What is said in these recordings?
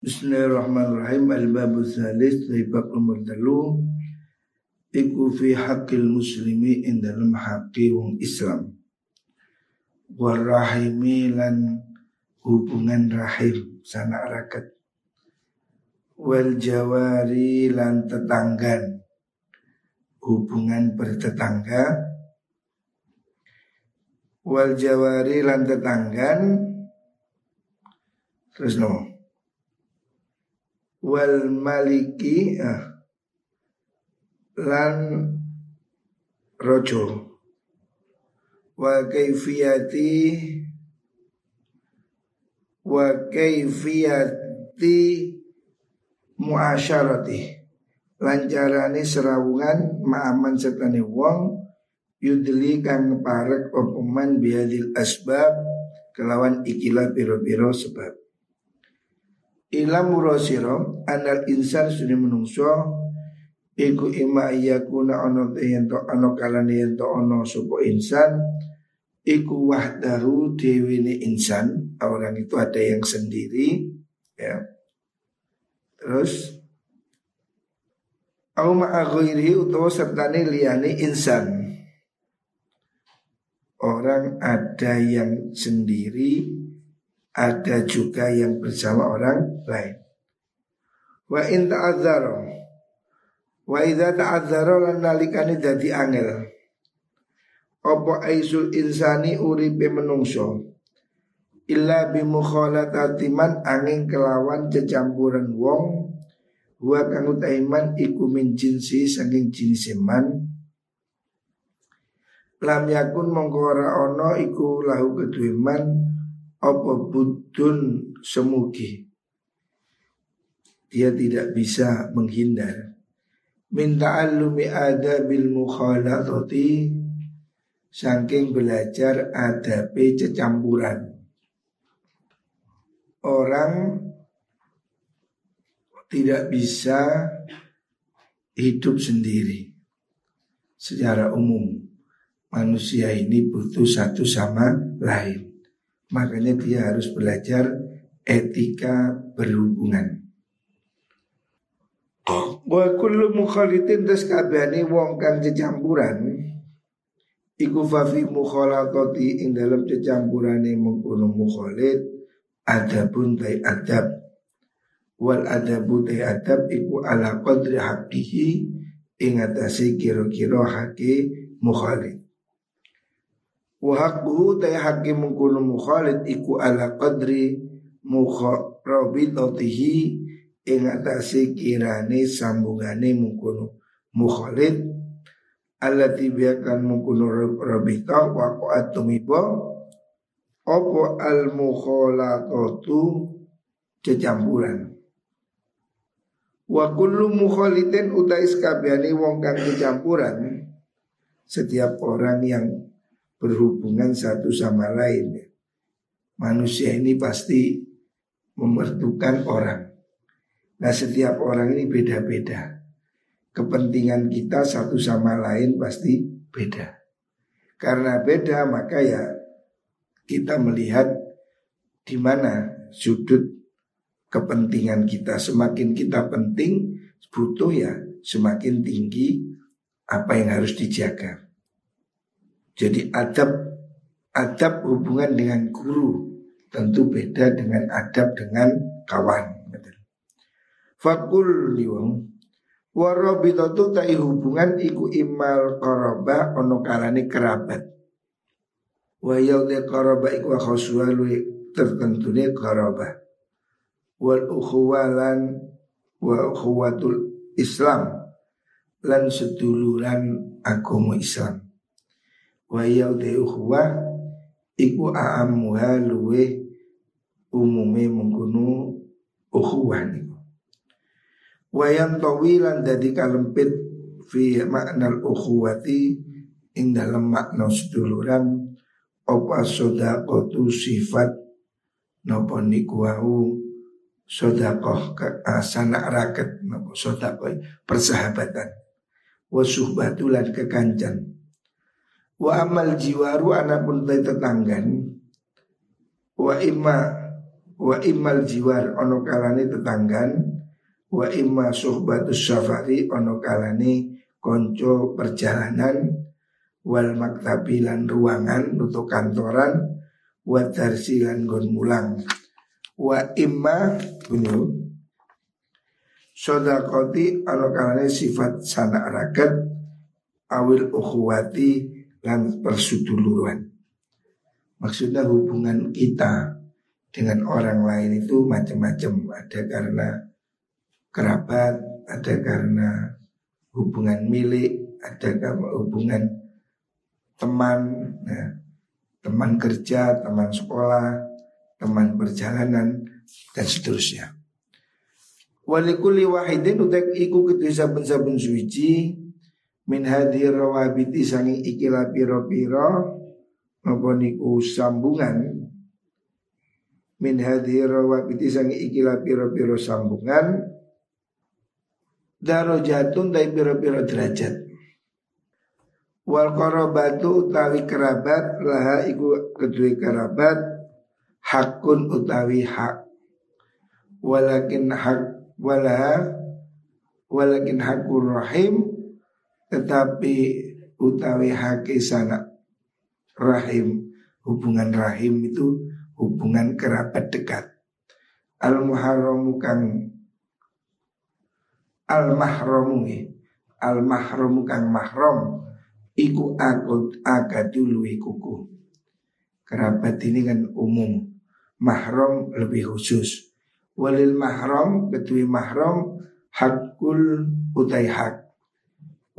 Bismillahirrahmanirrahim. Al-Babu Salis Bab nomor telu Iku fi haqqil muslimi In dalam wong Islam. Warrahimi lan hubungan rahim Sana rakat Wal jawari lan tetanggan. Hubungan bertetangga. Wal jawari lan tetanggan. Terus nomor wal maliki ah, lan rojo wa kaifiyati wa kaifiyati muasyarati. Lancarane serawungan ma'aman setane wong yudli kang parek opoman biadil asbab kelawan ikilah biro-biro sebab Ilam murosiro anal insan sudah menungso Iku ima kuna ono yento ono kalani yento ono supo insan Iku wahdahu dewini insan Orang itu ada yang sendiri ya. Terus Au ma'aghoiri utawa sertani liyani insan. Orang ada yang sendiri ada juga yang bersama orang lain. Wa in ta'adzaro Wa idza ta'adzaro lan nalikane dadi angel. Apa aisul insani uripe menungso illa bi mukhalatati man angin kelawan cecampuran wong wa kang utaiman iku min jinsi saking jenis man lam yakun mongko ora ana iku lahu kedue man apa budun semugi? Dia tidak bisa menghindar. Minta alumi ada bil mukhalatati saking belajar ada cecampuran. Orang tidak bisa hidup sendiri secara umum. Manusia ini butuh satu sama lain Makanya dia harus belajar etika berhubungan. Wa kullu mukhalitin tas kabehane wong kang cecampuran iku fa fi mukhalatati ing dalam cecampurane mengkono mukhalit adabun tai adab wal adabu tai adab iku ala qadri haqqihi ing atase kira-kira hake mukhalit Wa haqquhu tay haqqi mungkunu mukhalid iku ala qadri mukharabitatihi ing atase kirane sambungane mungkunu mukhalid allati biakan mungkunu rabita wa qaat tumiba apa al mukhalatatu? Kecampuran. Wa kullu mukhalidin utais kabehane wong kang kecampuran setiap orang yang berhubungan satu sama lain. Manusia ini pasti memerlukan orang. Nah setiap orang ini beda-beda. Kepentingan kita satu sama lain pasti beda. Karena beda maka ya kita melihat di mana sudut kepentingan kita. Semakin kita penting butuh ya semakin tinggi apa yang harus dijaga. Jadi adab adab hubungan dengan guru tentu beda dengan adab dengan kawan. Fakul liwang warobitotu tai hubungan iku imal koroba ono kalani kerabat. Wayau de koroba iku akhoswa tertentu ne koroba. Wal ukhuwalan wa ukhuwatul Islam lan seduluran agama Islam wa yaudhi ukhwah iku a'amuha luwe umume mengkunu ukhuwah niku. Wa tawilan dadi kalempit fi makna ukhuwati ing dalam makna seduluran apa sodakotu sifat nopo niku wau asana raket nopo sodakoh persahabatan wa suhbatulan kekancan Wa amal jiwaru anapun tay tetanggan Wa imma wa immal jiwar ono kalane tetanggan wa imma suhbatus safari ono kalane konco perjalanan. Wal maktabi lan ruangan untuk kantoran. Wa darsi lan gon mulang. Wa imma bunu sodakoti ono kalane sifat sanak raket. Awil ukhuwati lan persuduluran maksudnya hubungan kita dengan orang lain itu macam-macam. Ada karena kerabat, ada karena hubungan milik, ada karena hubungan teman, ya, teman kerja, teman sekolah, teman perjalanan, dan seterusnya. Walikuli wahidin utek iku kedua saben-saben suci min hadir rawabiti sangi ikilah piro-piro Napa niku sambungan? Min hadhi rawabiti sangi ikilah piro-piro sambungan. Darajatun dai piro-piro derajat. Wal qarabatu utawi kerabat laha iku kedua kerabat hakun utawi hak. Walakin hak walaha walakin hakur rahim tetapi utawi haki sana rahim hubungan rahim itu hubungan kerabat dekat. Al muharramu kang al mahramu al mahramu kang mahram iku akut akadu luwi kuku. Kerabat ini kan umum, mahram lebih khusus. Walil mahram ketui mahram hakul utai hak.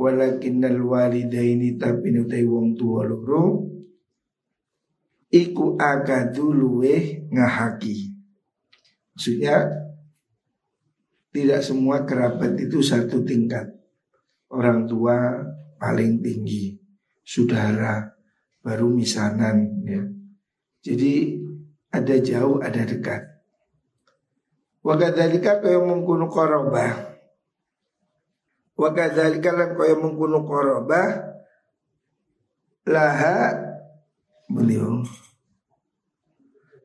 Walakinnal walidaini tapi utai wong tua loro iku agadu luwe ngahaki. Maksudnya tidak semua kerabat itu satu tingkat. Orang tua paling tinggi, saudara baru misanan ya. Jadi ada jauh ada dekat. Wakadhalika kaya mengkunu korobah Wakadhalika lan kaya mengkunu korobah Laha beliau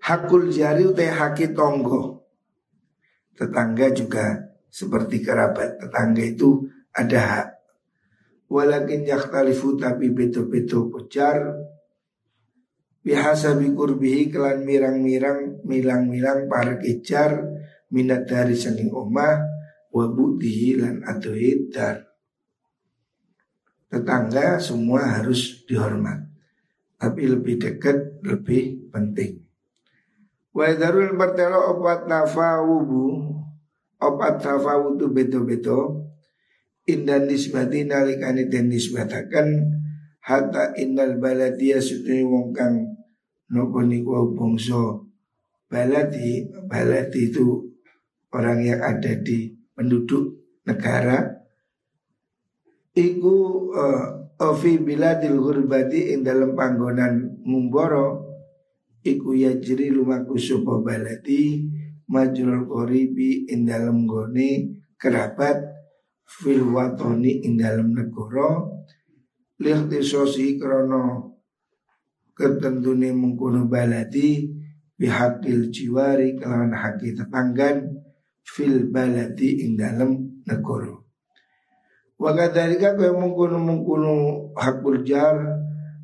hakul jari utai haki tonggo. Tetangga juga seperti kerabat tetangga itu ada hak. Walakin yakhtalifu tapi beto-beto pucar biasa bikurbihi kelan mirang-mirang milang-milang para kejar minat dari seni omah wabutihi lan adohidar tetangga semua harus dihormat tapi lebih dekat lebih penting. Wa darul bertelo opat nafawubu opat tafawudu beto-beto. Indan nisbati nalikani den nisbatakan hatta innal baladia sutuni wong kang nopo niku bangsa. Baladi baladi itu orang yang ada di penduduk negara. Iku uh, Ofi biladil hurbati ing dalam panggonan ngumboro Iku yajri lumaku sopo balati Majrul koribi ing dalam gone kerabat Fil watoni ing dalam negoro sosi krono Ketentuni mengkuno balati Bihakil jiwari kelawan haki tetanggan Fil balati ing dalam negoro Wakadhalika kaya mengkuno mengkuno hakul jar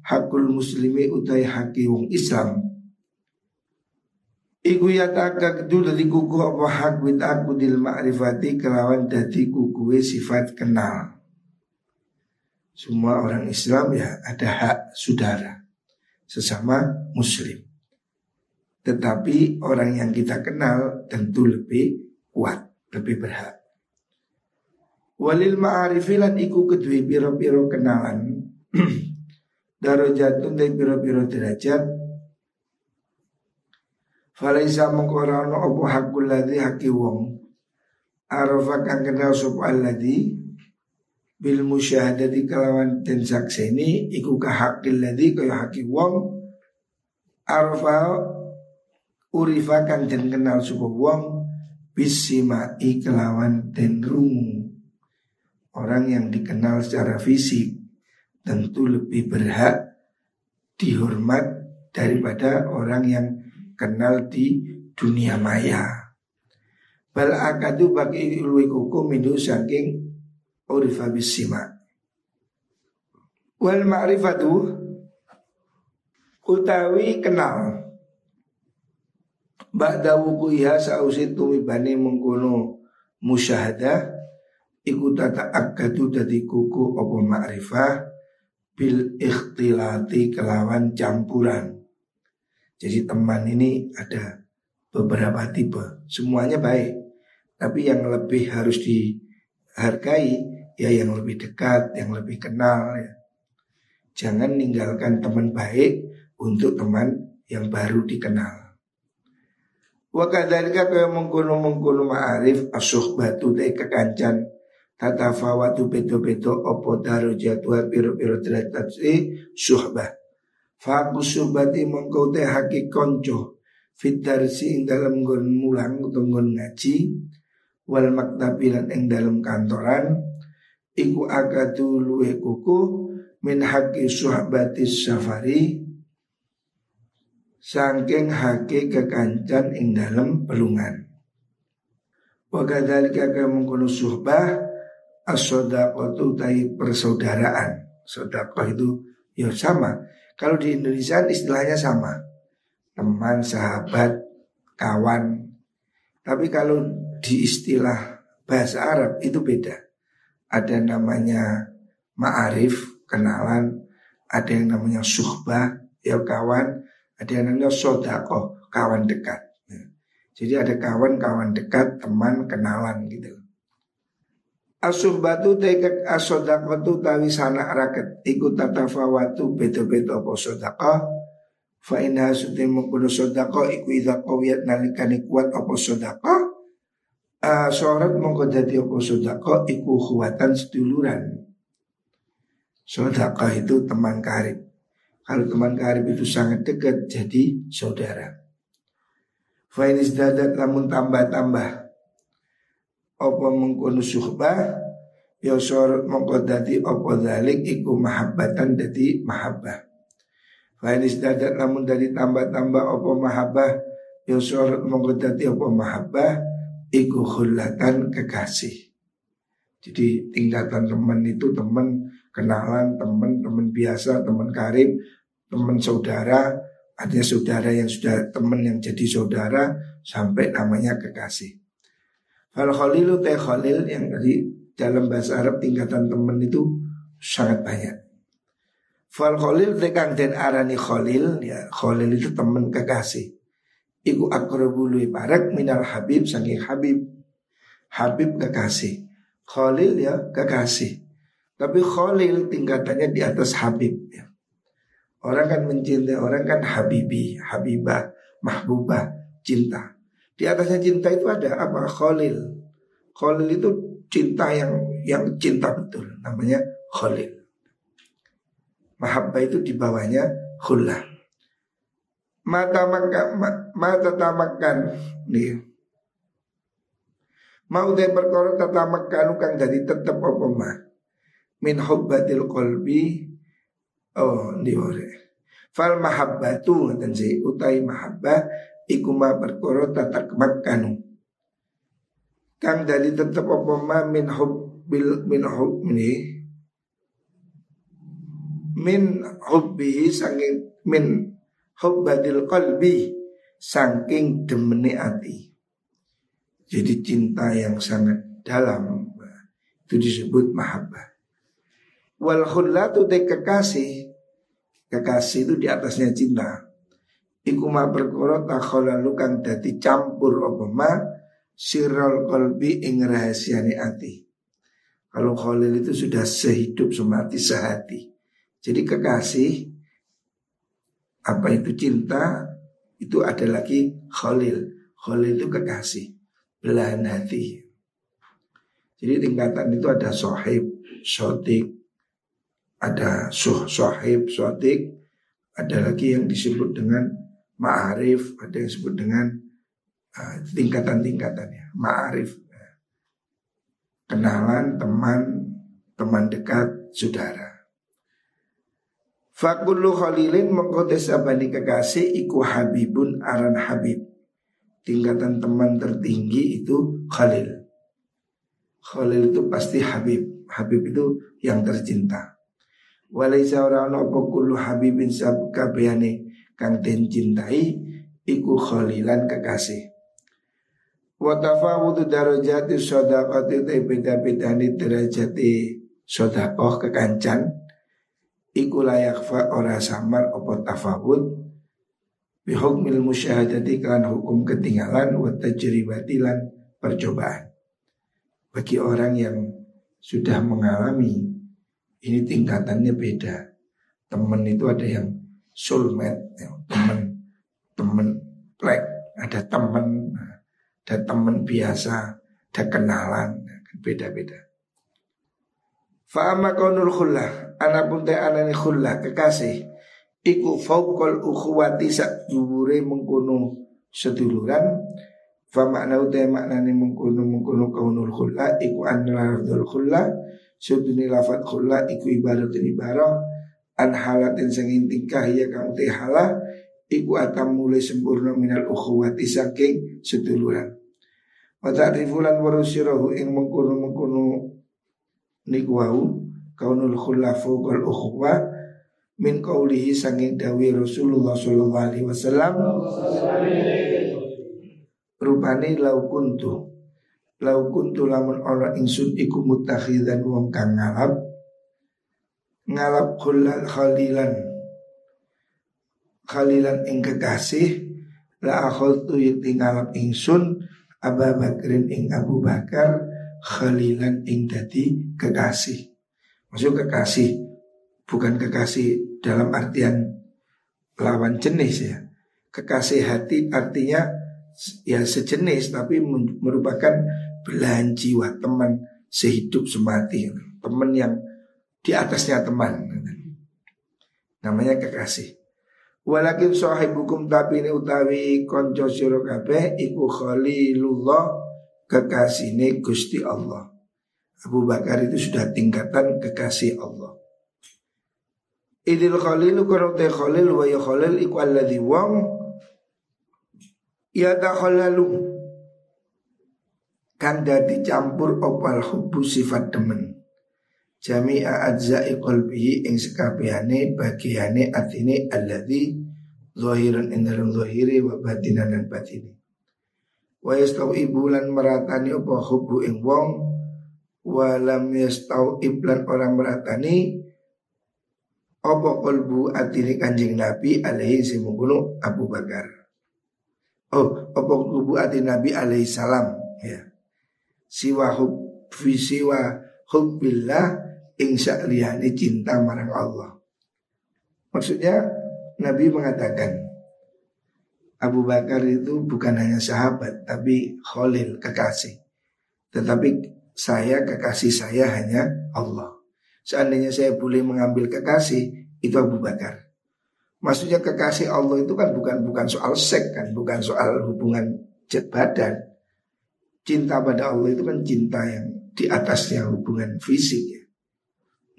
hakul muslimi utai haki wong Islam. Iku yataka kedu dari kuku apa hak wit aku dil ma'rifati kelawan dadi kuku sifat kenal. Semua orang Islam ya ada hak saudara sesama muslim. Tetapi orang yang kita kenal tentu lebih kuat, lebih berhak. Walil ma'arifilan iku kedui biro-biro kenalan. Darajatun dari biro-biro derajat. Falaisa mengkorano opo hakul ladhi haki wong. Arafa kang kenal sopo alladhi Bil musyahadati kalawan dan sakseni Iku kahakil ladhi kaya haki wong. Arafa urifa kang dan kenal sopo wong Bisimai kelawan dan rungu orang yang dikenal secara fisik tentu lebih berhak dihormat daripada orang yang kenal di dunia maya. Bal akadu bagi luwi kuku mindu saking urifa bisima. Wal ma'rifatu utawi kenal Ba'da wukuiha sausit tumibani mengkono musyahadah Iku tata akadu dadi kuku opo ma'rifah Bil ikhtilati kelawan campuran. Jadi teman ini ada beberapa tipe. Semuanya baik. Tapi yang lebih harus dihargai Ya yang lebih dekat, yang lebih kenal ya. Jangan ninggalkan teman baik untuk teman yang baru dikenal Wa kadzalika kaya mengkono mengkono ma'arif batu te kekancan tatafawatu beto-beto opo darajatwa piro-piro derajat e suhbah. Faku suhbati mengkau te haki konco fitarsi ing dalam gon mulang atau gon ngaji wal maktabilan ing dalam kantoran iku akadu luwe kuku min haki suhbati safari Sangking hake kekancan ing dalam pelungan Wa kadzalika mengkono suhbah as-sadaqah tai persaudaraan. Sedekah itu ya sama. Kalau di Indonesia istilahnya sama. Teman, sahabat, kawan. Tapi kalau di istilah bahasa Arab itu beda. Ada namanya ma'arif, kenalan, ada yang namanya suhbah, ya kawan, ada yang namanya sodako, kawan dekat. Ya. Jadi ada kawan-kawan dekat, teman, kenalan gitu. batu tekek asodako tawi sana raket ikut tatafawatu beto-beto apa sodako fa inna suti mengkuno sodako iku idha kawiyat nalikani kuat apa sodako uh, sorot mongko dadi apa sodako iku kuatan seduluran sodako itu teman karib kalau teman karib itu sangat dekat jadi saudara. Fainis dadat namun tambah-tambah. Apa mengkono suhbah Ya sorot mongko dadi apa dalik iku mahabbatan dadi mahabbah. Fainis dadat namun dari tambah-tambah apa mahabbah Ya sorot mongko dadi apa mahabbah iku khulatan kekasih. Jadi tingkatan teman itu teman kenalan, teman, teman biasa, teman karib, teman saudara, ada saudara yang sudah teman yang jadi saudara sampai namanya kekasih. Fal khalilu teh khalil yang tadi dalam bahasa Arab tingkatan teman itu sangat banyak. Fal khalil teh kang den arani khalil ya khalil itu teman kekasih. Iku akrabulu parak minal habib saking habib. Habib kekasih. Khalil ya kekasih. Tapi Khalil tingkatannya di atas Habib ya. Orang kan mencintai orang kan Habibi, Habibah, Mahbubah, cinta. Di atasnya cinta itu ada apa? Khalil. Khalil itu cinta yang yang cinta betul, namanya Khalil. Mahabbah itu di bawahnya khullah. Mata makan, mata tamakan nih. Mau dia perkara tatamakan kang jadi tetap apa mah min hubbatil qalbi oh diore fal mahabbatu dan si utai mahabbah iku ma perkara tatak makkanu. Kang dari tetep apa ma min hubbil min hub ini? Min hubbihi saking min hubbatil qalbi saking demene ati. Jadi cinta yang sangat dalam itu disebut mahabbah Wal khullatu te kekasih Kekasih itu di atasnya cinta Iku ma perkara takholalu kang dadi campur apa ma sirrul qalbi ing rahasiane ati. Kalau khalil itu sudah sehidup semati sehati. Jadi kekasih apa itu cinta itu ada lagi khalil. Khalil itu kekasih, belahan hati. Jadi tingkatan itu ada sohib, sotik, ada suh sahib sotik, ada lagi yang disebut dengan ma'arif, ada yang disebut dengan uh, tingkatan-tingkatannya, ma'arif. Kenalan, teman, teman dekat, saudara. Fakullu khalilin mengkotes abani kekasih iku habibun aran habib. tingkatan teman tertinggi itu Khalil. Khalil itu pasti Habib. Habib itu yang tercinta. Walaisa ora ana apa kullu habibin sab kabehane kang den cintai iku khalilan kekasih. Wa tafawudu darajati shadaqati te beda-bedane derajati sedekah kekancan iku layak fa ora samar apa tafawud bihukmil musyahadati kan hukum ketinggalan wa tajribati lan percobaan. Bagi orang yang sudah mengalami ini tingkatannya beda. Temen itu ada yang soulmate, ya, temen temen plek, ada temen, ada temen biasa, ada kenalan, beda-beda. Fa'ama kaunul khullah, anapun te anani khullah, kekasih, iku fauqal ukhuwati sak dhuwure mengkono seduluran fa makna uta maknane mengkono mengkono kaunul khulla iku anladul khulla Suduni lafat khulla iku ibarat ibarah. An halatin sengin tingkah ya kang te halah Iku atam mulai sempurna minal ukhuwati saking seduluran. Wa ta'rifulan warusirahu ing mengkono-mengkono niku wau kaunul khulla fuqal ukhuwa min qaulihi sanging dawi Rasulullah sallallahu alaihi wasallam. Rupane lau kuntu Lau kuntu lamun ora ingsun iku mutakhidan wong kang ngalap Ngalap khulal khalilan. Khalilan ing kekasih La akhul tu yakti ngalap ingsun Abu Bakrin ing Abu Bakar Khalilan ing dadi kekasih. Maksud kekasih Bukan kekasih dalam artian lawan jenis ya. Kekasih hati artinya ya sejenis tapi merupakan belahan jiwa teman sehidup semati. Teman yang di atasnya teman. Namanya kekasih. Walakin sahibukum tapi ini utawi konco sira kabeh iku khalilullah kekasihne Gusti Allah. Abu Bakar itu sudah tingkatan kekasih Allah. Idil khalilu karote khalil wa ya khalil iku alladhi wong Ya takhallalu kan dadi campur opal hubu sifat demen? Jami'a ajza'i qalbihi ing sekabehane bagiane atine alladzi zahiran ing dalam zahiri wa batinan lan batini. Wa yastau ibulan meratani apa hubu ing wong wa lam yastau iblan orang meratani apa qalbu atine kanjeng Nabi alaihi simungkunu Abu Bakar. Oh apa qalbu atine Nabi alaihi salam ya siwa hub fi siwa hubbillah ing liyane cinta marang Allah. Maksudnya Nabi mengatakan Abu Bakar itu bukan hanya sahabat tapi khalil kekasih. Tetapi saya kekasih saya hanya Allah. Seandainya saya boleh mengambil kekasih itu Abu Bakar. Maksudnya kekasih Allah itu kan bukan bukan soal seks kan, bukan soal hubungan jet badan, cinta pada Allah itu kan cinta yang di atasnya hubungan fisik ya.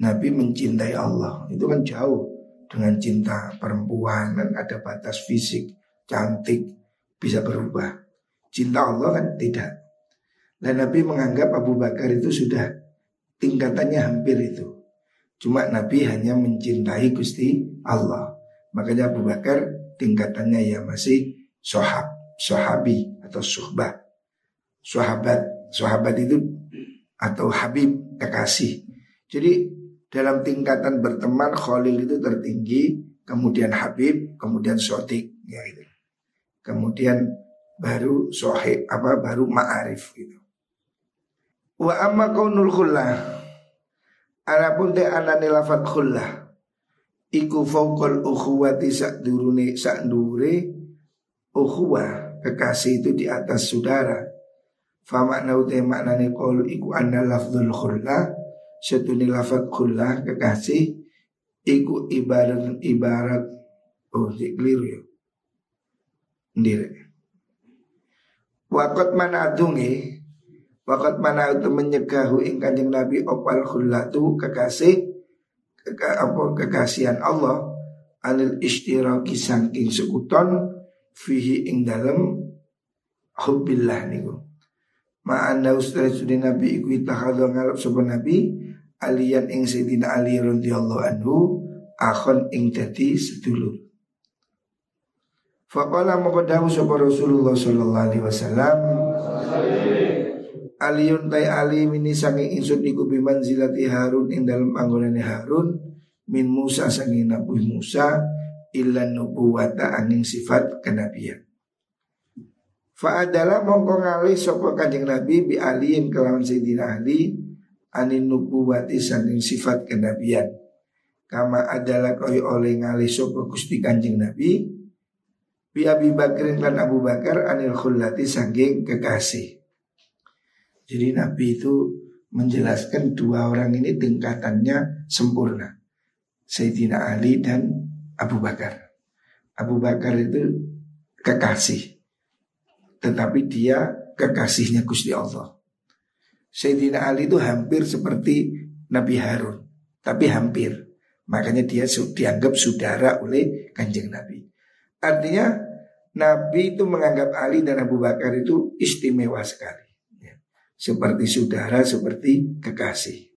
Nabi mencintai Allah itu kan jauh dengan cinta perempuan dan ada batas fisik, cantik, bisa berubah. Cinta Allah kan tidak. Dan Nabi menganggap Abu Bakar itu sudah tingkatannya hampir itu. Cuma Nabi hanya mencintai Gusti Allah. Makanya Abu Bakar tingkatannya ya masih sohab, sohabi atau suhbah sahabat sahabat itu atau habib kekasih. Jadi dalam tingkatan berteman Khalil itu tertinggi, kemudian Habib, kemudian Sotik, ya itu. Kemudian baru Sohib apa baru Ma'arif gitu. Wa amma kaunul khullah Adapun te anane lafat khullah iku fauqal ukhuwati sak dure ukhuwah kekasih itu di atas saudara Fama naute maknane qaul iku anna lafzul khulla Setuni lafad khulla kekasih Iku ibarat ibarat Oh keliru ya Ndire Wakot mana adungi Wakot mana itu menyegahu ing kanjeng Nabi opal khullatu kekasih keka, apa kekasihan Allah anil istiraki sangking sekuton fihi ing dalem hubbillah niku. Ma'anda ustaz sudah Nabi iku itakhadha ngalap sapa Nabi aliyan ing Sayyidina Ali radhiyallahu anhu akhon ing dadi sedulur. Faqala dawuh sapa Rasulullah sallallahu alaihi wasallam Aliun tay Ali mini saking insut iku biman zilati Harun ing dalam anggonane Harun min Musa saking Nabi Musa ilan nubuwata angin sifat kenabian. Fa adalah mongko ngalih sapa Kanjeng Nabi bi aliin kelawan Sayyidina Ali anin nubuwati saking sifat kenabian. Kama adalah koi oleh ngalih sapa Gusti Kanjeng Nabi bi Abi Bakrin lan Abu Bakar anil khullati saking kekasih. Jadi Nabi itu menjelaskan dua orang ini tingkatannya sempurna. Sayyidina Ali dan Abu Bakar. Abu Bakar itu kekasih. Tetapi dia kekasihnya Gusti Allah. Sayyidina Ali itu hampir seperti Nabi Harun. Tapi hampir. Makanya dia dianggap saudara oleh kanjeng Nabi. Artinya Nabi itu menganggap Ali dan Abu Bakar itu istimewa sekali seperti saudara, seperti kekasih.